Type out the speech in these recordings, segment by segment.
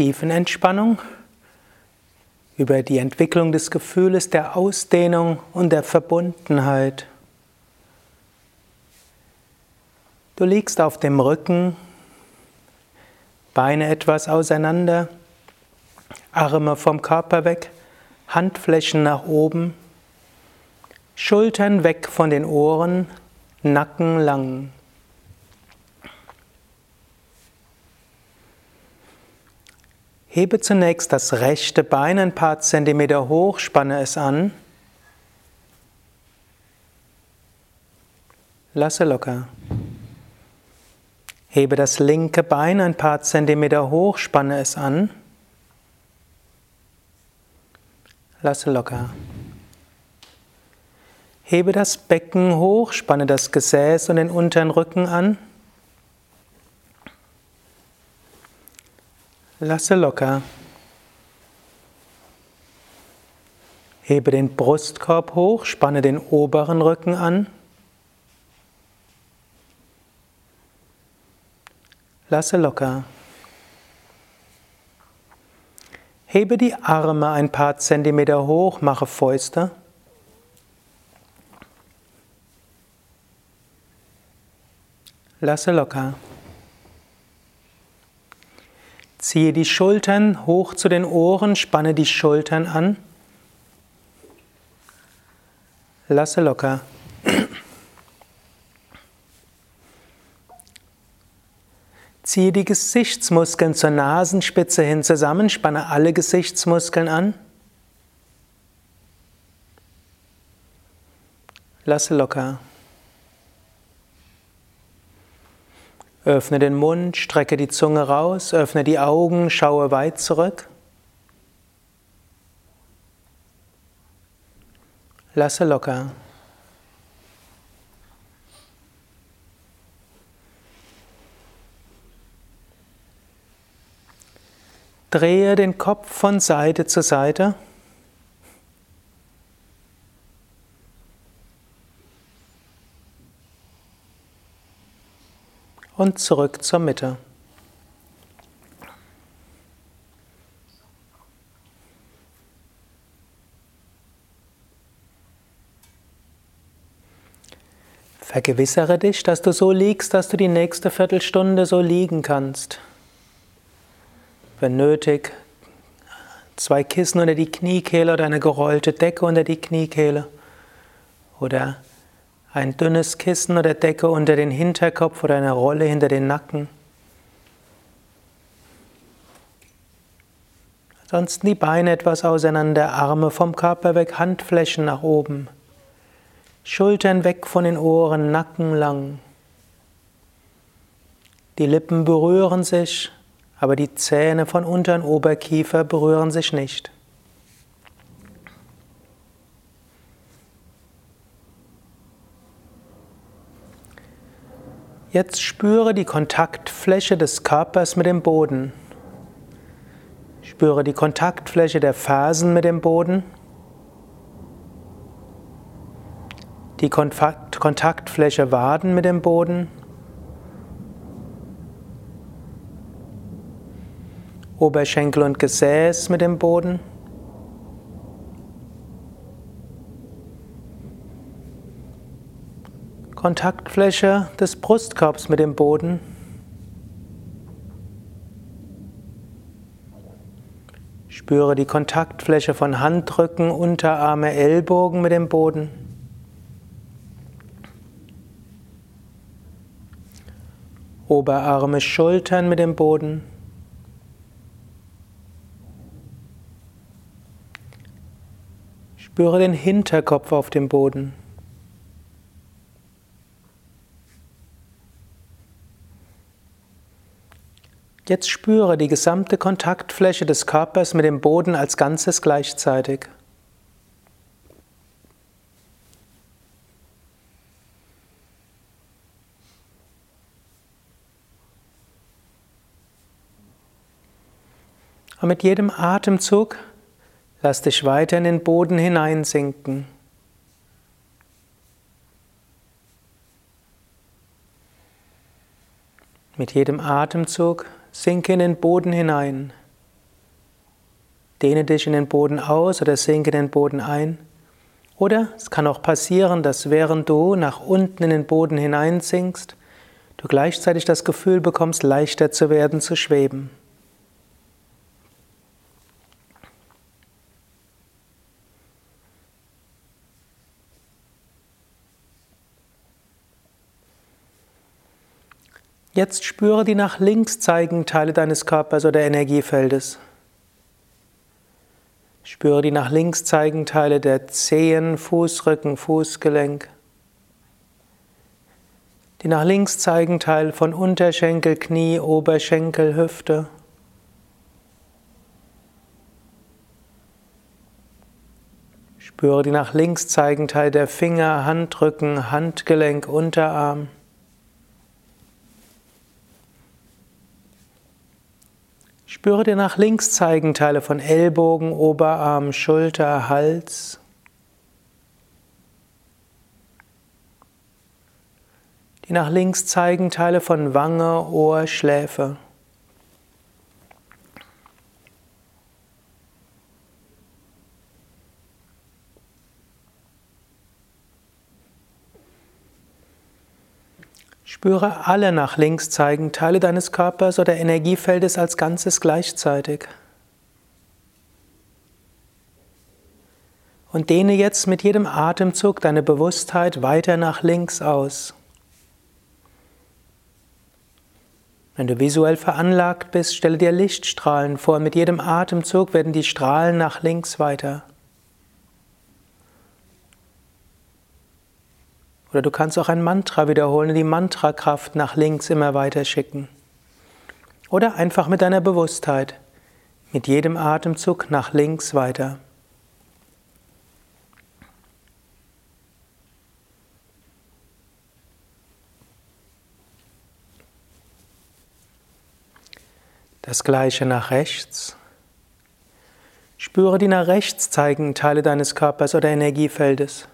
Tiefenentspannung, über die Entwicklung des Gefühles der Ausdehnung und der Verbundenheit. Du liegst auf dem Rücken, Beine etwas auseinander, Arme vom Körper weg, Handflächen nach oben, Schultern weg von den Ohren, Nacken lang. Hebe zunächst das rechte Bein ein paar Zentimeter hoch, spanne es an. Lasse locker. Hebe das linke Bein ein paar Zentimeter hoch, spanne es an. Lasse locker. Hebe das Becken hoch, spanne das Gesäß und den unteren Rücken an. Lasse locker. Hebe den Brustkorb hoch, spanne den oberen Rücken an. Lasse locker. Hebe die Arme ein paar Zentimeter hoch, mache Fäuste. Lasse locker. Ziehe die Schultern hoch zu den Ohren, spanne die Schultern an. Lasse locker. Ziehe die Gesichtsmuskeln zur Nasenspitze hin zusammen, spanne alle Gesichtsmuskeln an. Lasse locker. Öffne den Mund, strecke die Zunge raus, öffne die Augen, schaue weit zurück. Lasse locker. Drehe den Kopf von Seite zu Seite. Und zurück zur Mitte. Vergewissere dich, dass du so liegst, dass du die nächste Viertelstunde so liegen kannst. Wenn nötig, zwei Kissen unter die Kniekehle oder eine gerollte Decke unter die Kniekehle. Oder ein dünnes Kissen oder Decke unter den Hinterkopf oder eine Rolle hinter den Nacken. Ansonsten die Beine etwas auseinander, Arme vom Körper weg, Handflächen nach oben. Schultern weg von den Ohren, Nacken lang. Die Lippen berühren sich, aber die Zähne von unteren Oberkiefer berühren sich nicht. Jetzt spüre die Kontaktfläche des Körpers mit dem Boden. Spüre die Kontaktfläche der Fersen mit dem Boden. Die Kontaktfläche Waden mit dem Boden. Oberschenkel und Gesäß mit dem Boden. Kontaktfläche des Brustkorbs mit dem Boden. Spüre die Kontaktfläche von Handrücken, Unterarme, Ellbogen mit dem Boden. Oberarme, Schultern mit dem Boden. Spüre den Hinterkopf auf dem Boden. Jetzt spüre die gesamte Kontaktfläche des Körpers mit dem Boden als Ganzes gleichzeitig. Und mit jedem Atemzug lass dich weiter in den Boden hineinsinken. Mit jedem Atemzug Sinke in den Boden hinein. Dehne dich in den Boden aus oder sinke in den Boden ein. Oder es kann auch passieren, dass während du nach unten in den Boden hineinsinkst, du gleichzeitig das Gefühl bekommst, leichter zu werden, zu schweben. Jetzt spüre die nach links zeigenden Teile deines Körpers oder Energiefeldes. Spüre die nach links zeigenden Teile der Zehen, Fußrücken, Fußgelenk. Die nach links zeigenden Teile von Unterschenkel, Knie, Oberschenkel, Hüfte. Spüre die nach links zeigenden Teile der Finger, Handrücken, Handgelenk, Unterarm. Spüre dir nach links zeigen Teile von Ellbogen, Oberarm, Schulter, Hals. Die nach links zeigen Teile von Wange, Ohr, Schläfe. Spüre alle nach links zeigenden Teile deines Körpers oder Energiefeldes als Ganzes gleichzeitig. Und dehne jetzt mit jedem Atemzug deine Bewusstheit weiter nach links aus. Wenn du visuell veranlagt bist, stelle dir Lichtstrahlen vor. Mit jedem Atemzug werden die Strahlen nach links weiter. Oder du kannst auch ein Mantra wiederholen und die Mantrakraft nach links immer weiter schicken. Oder einfach mit deiner Bewusstheit, mit jedem Atemzug nach links weiter. Das gleiche nach rechts. Spüre die nach rechts zeigenden Teile deines Körpers oder Energiefeldes.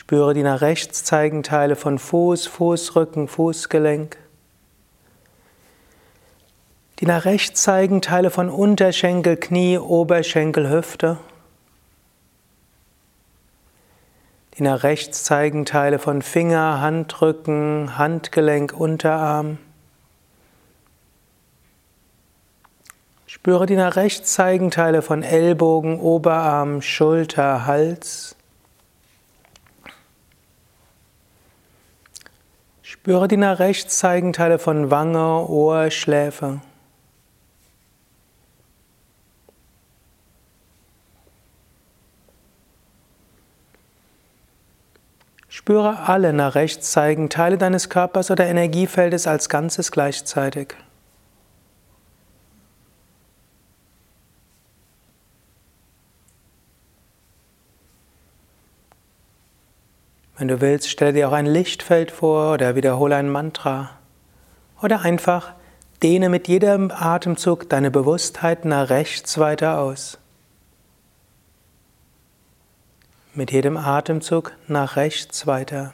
Spüre die nach rechts zeigenden Teile von Fuß, Fußrücken, Fußgelenk. Die nach rechts zeigenden Teile von Unterschenkel, Knie, Oberschenkel, Hüfte. Die nach rechts zeigenden Teile von Finger, Handrücken, Handgelenk, Unterarm. Spüre die nach rechts zeigenden Teile von Ellbogen, Oberarm, Schulter, Hals. Spüre die nach rechts zeigenden Teile von Wange, Ohr, Schläfe. Spüre alle nach rechts zeigenden Teile deines Körpers oder Energiefeldes als Ganzes gleichzeitig. Wenn du willst, stelle dir auch ein Lichtfeld vor oder wiederhole ein Mantra. Oder einfach dehne mit jedem Atemzug deine Bewusstheit nach rechts weiter aus. Mit jedem Atemzug nach rechts weiter.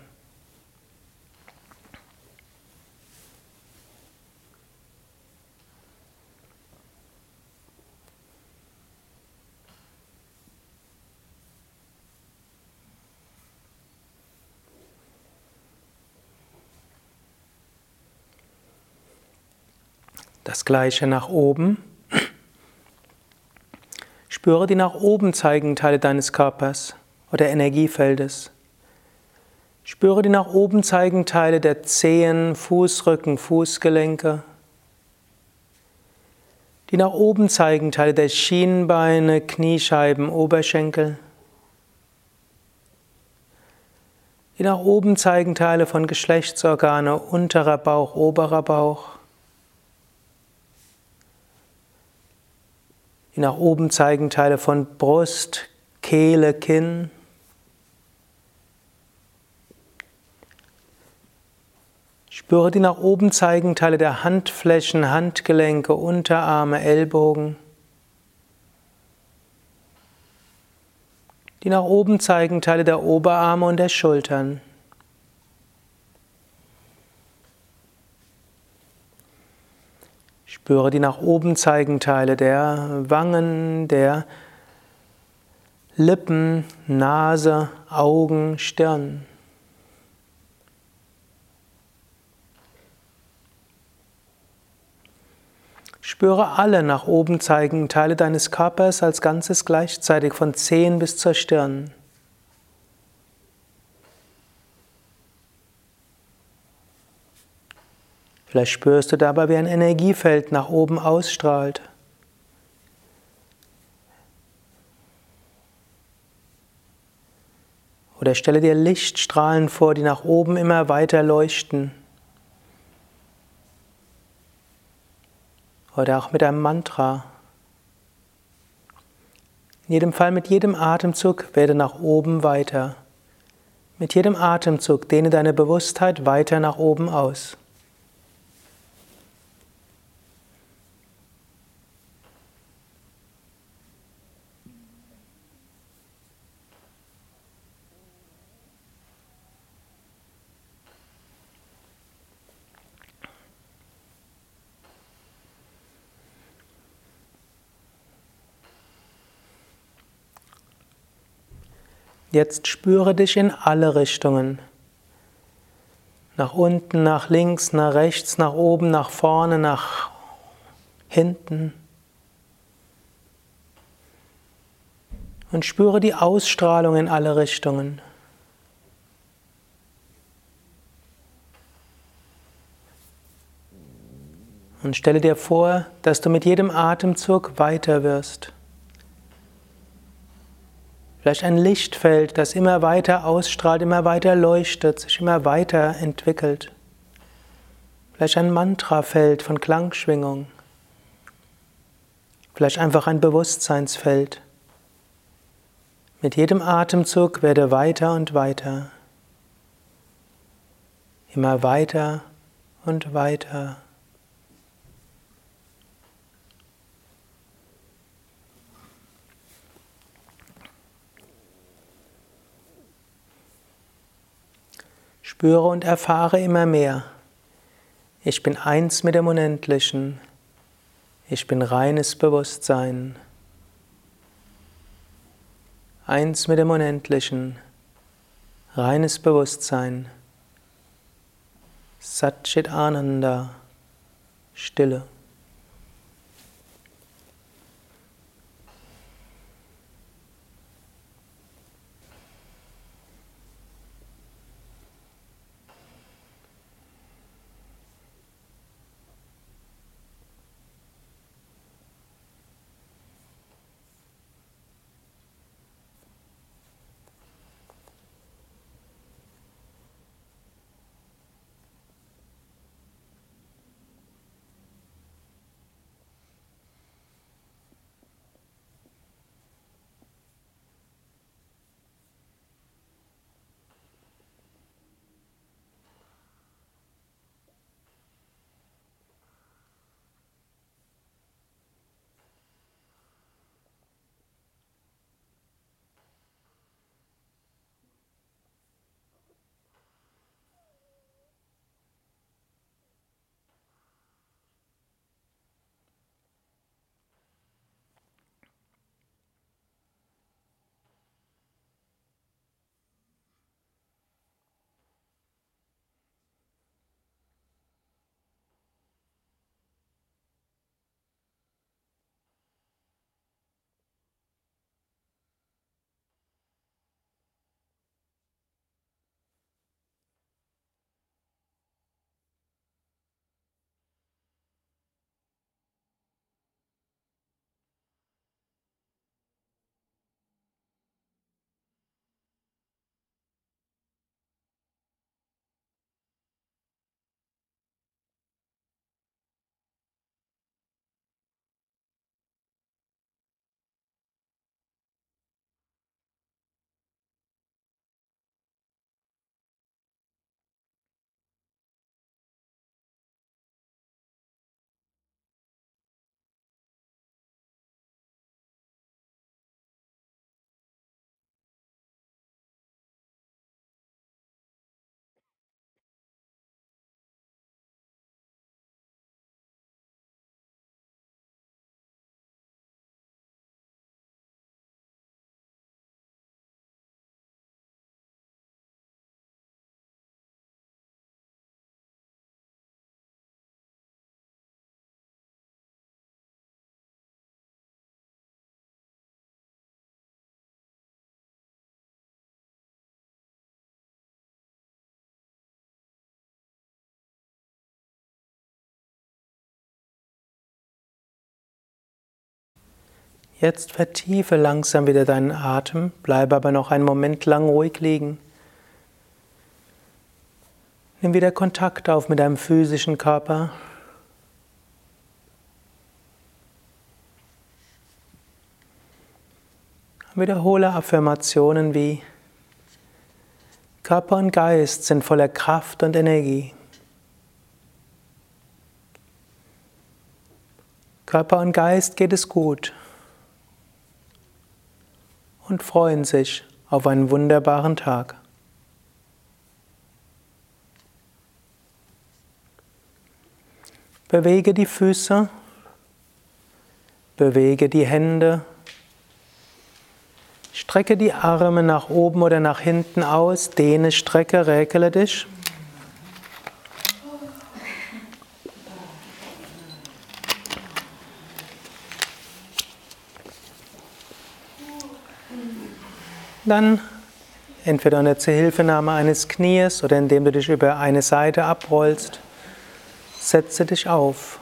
Das gleiche nach oben. Spüre die nach oben zeigenden Teile deines Körpers oder Energiefeldes. Spüre die nach oben zeigenden Teile der Zehen, Fußrücken, Fußgelenke. Die nach oben zeigenden Teile der Schienbeine, Kniescheiben, Oberschenkel. Die nach oben zeigenden Teile von Geschlechtsorgane, unterer Bauch, oberer Bauch. Die nach oben zeigen Teile von Brust, Kehle, Kinn. Spüre die nach oben zeigen Teile der Handflächen, Handgelenke, Unterarme, Ellbogen. Die nach oben zeigen Teile der Oberarme und der Schultern. Spüre die nach oben zeigenden Teile der Wangen, der Lippen, Nase, Augen, Stirn. Spüre alle nach oben zeigenden Teile deines Körpers als Ganzes gleichzeitig von Zehen bis zur Stirn. Vielleicht spürst du dabei, wie ein Energiefeld nach oben ausstrahlt. Oder stelle dir Lichtstrahlen vor, die nach oben immer weiter leuchten. Oder auch mit einem Mantra. In jedem Fall mit jedem Atemzug werde nach oben weiter. Mit jedem Atemzug dehne deine Bewusstheit weiter nach oben aus. Jetzt spüre dich in alle Richtungen. Nach unten, nach links, nach rechts, nach oben, nach vorne, nach hinten. Und spüre die Ausstrahlung in alle Richtungen. Und stelle dir vor, dass du mit jedem Atemzug weiter wirst. Vielleicht ein Lichtfeld, das immer weiter ausstrahlt, immer weiter leuchtet, sich immer weiter entwickelt. Vielleicht ein Mantrafeld von Klangschwingung. Vielleicht einfach ein Bewusstseinsfeld. Mit jedem Atemzug werde weiter und weiter. Immer weiter und weiter. Spüre und erfahre immer mehr. Ich bin eins mit dem Unendlichen. Ich bin reines Bewusstsein. Eins mit dem Unendlichen. Reines Bewusstsein. Satchit Ananda. Stille. Jetzt vertiefe langsam wieder deinen Atem, bleibe aber noch einen Moment lang ruhig liegen. Nimm wieder Kontakt auf mit deinem physischen Körper. Wiederhole Affirmationen wie Körper und Geist sind voller Kraft und Energie. Körper und Geist geht es gut und freuen sich auf einen wunderbaren Tag. Bewege die Füße, bewege die Hände, strecke die Arme nach oben oder nach hinten aus, dehne, strecke, räkele dich. Dann entweder unter Zuhilfenahme eines Knies oder indem du dich über eine Seite abrollst, setze dich auf.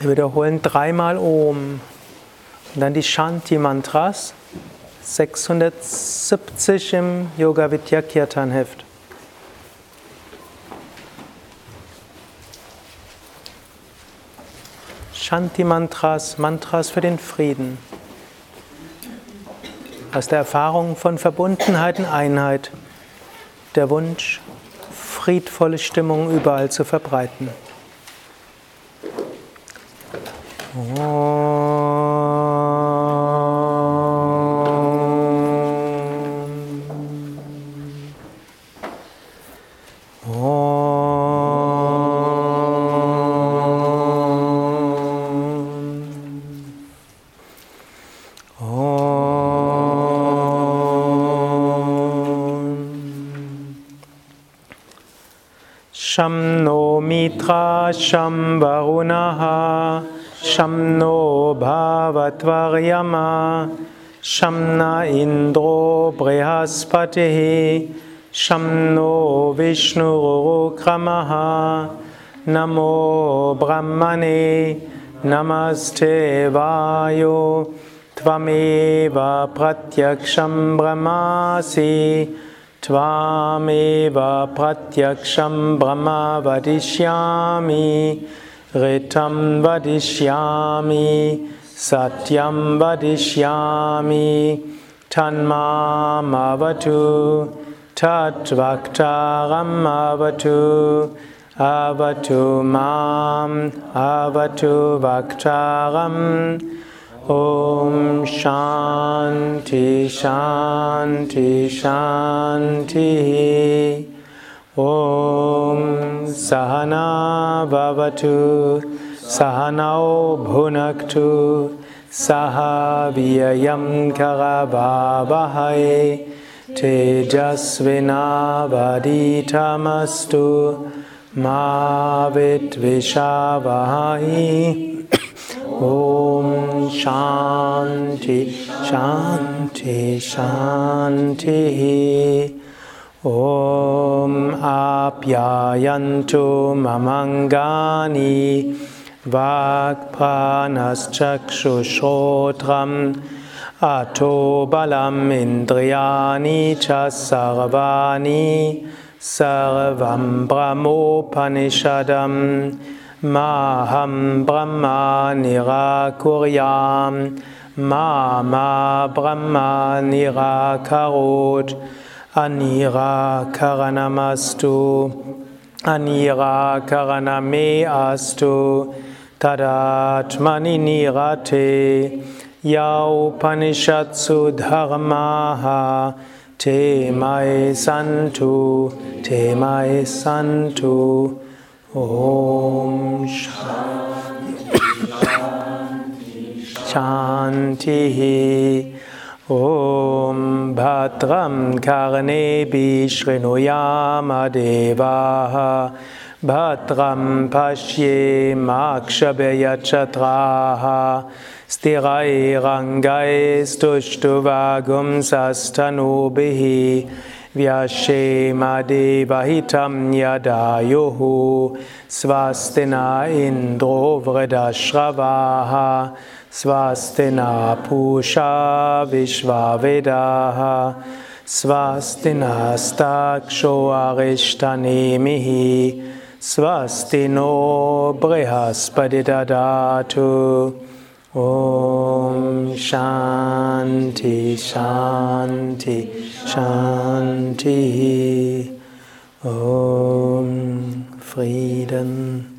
Wir wiederholen dreimal Om und dann die Shanti-Mantras, 670 im Yoga Vidya Kirtan Heft. Shanti-Mantras, Mantras für den Frieden. Aus der Erfahrung von Verbundenheit und Einheit, der Wunsch, friedvolle Stimmung überall zu verbreiten. Oh. शं नो मित्रा शं वरुणः, शं नो भवत्वर्यमा, शं न इन्द्रो बृहस्पतिः, शं नो विष्णुरुक्रमः, नमो ब्रह्मणे, नमस्ते वायो, त्वमेव प्रत्यक्षं ब्रह्मासि। Tvameva Pratyaksham Brahma Vadishyami Ritam Vadishyami Satyam Vadishyami Tanma Mavatu Tatvaktaram Mavatu Avatu mam Avatu vaktaram ॐ शान्ति शान्ति शान्तिः। ॐ सहना भवतु सहनौ भुनक्तु सह व्ययं करभावहै तेजस्विनावदीतमस्तु मा विद्विषावहै Om Shanti, Shanti, Shanti. Om Apyayantu Mamangani Vagpanas Vagpanaschakshushotram Ato Balam Indriyani Chasarvani Sarvam Brahmopanishadam Maham Brahma Nirakuryam. Mama Brahma Nirakarot Anira Karanamastu Anira Karaname Astu. Tadatmani Nirate. Yaupanishatsu Dharmaha. Te Mai Santu. Te Mai Santu. Om Shanti Shanti Om Bhadram Karnebi Shrinuyama Devaha Bhadram Pashye Makshabhya Chatraha Stirairangai Stushtuva Gumsastanubihi devahitam yadayohu svastina indro vredashravaha svastina pusha vishvavedaha svastina staksho arishtanemihi svastino brihaspadidadatu Om Shanti Shanti Shanti. Om Frieden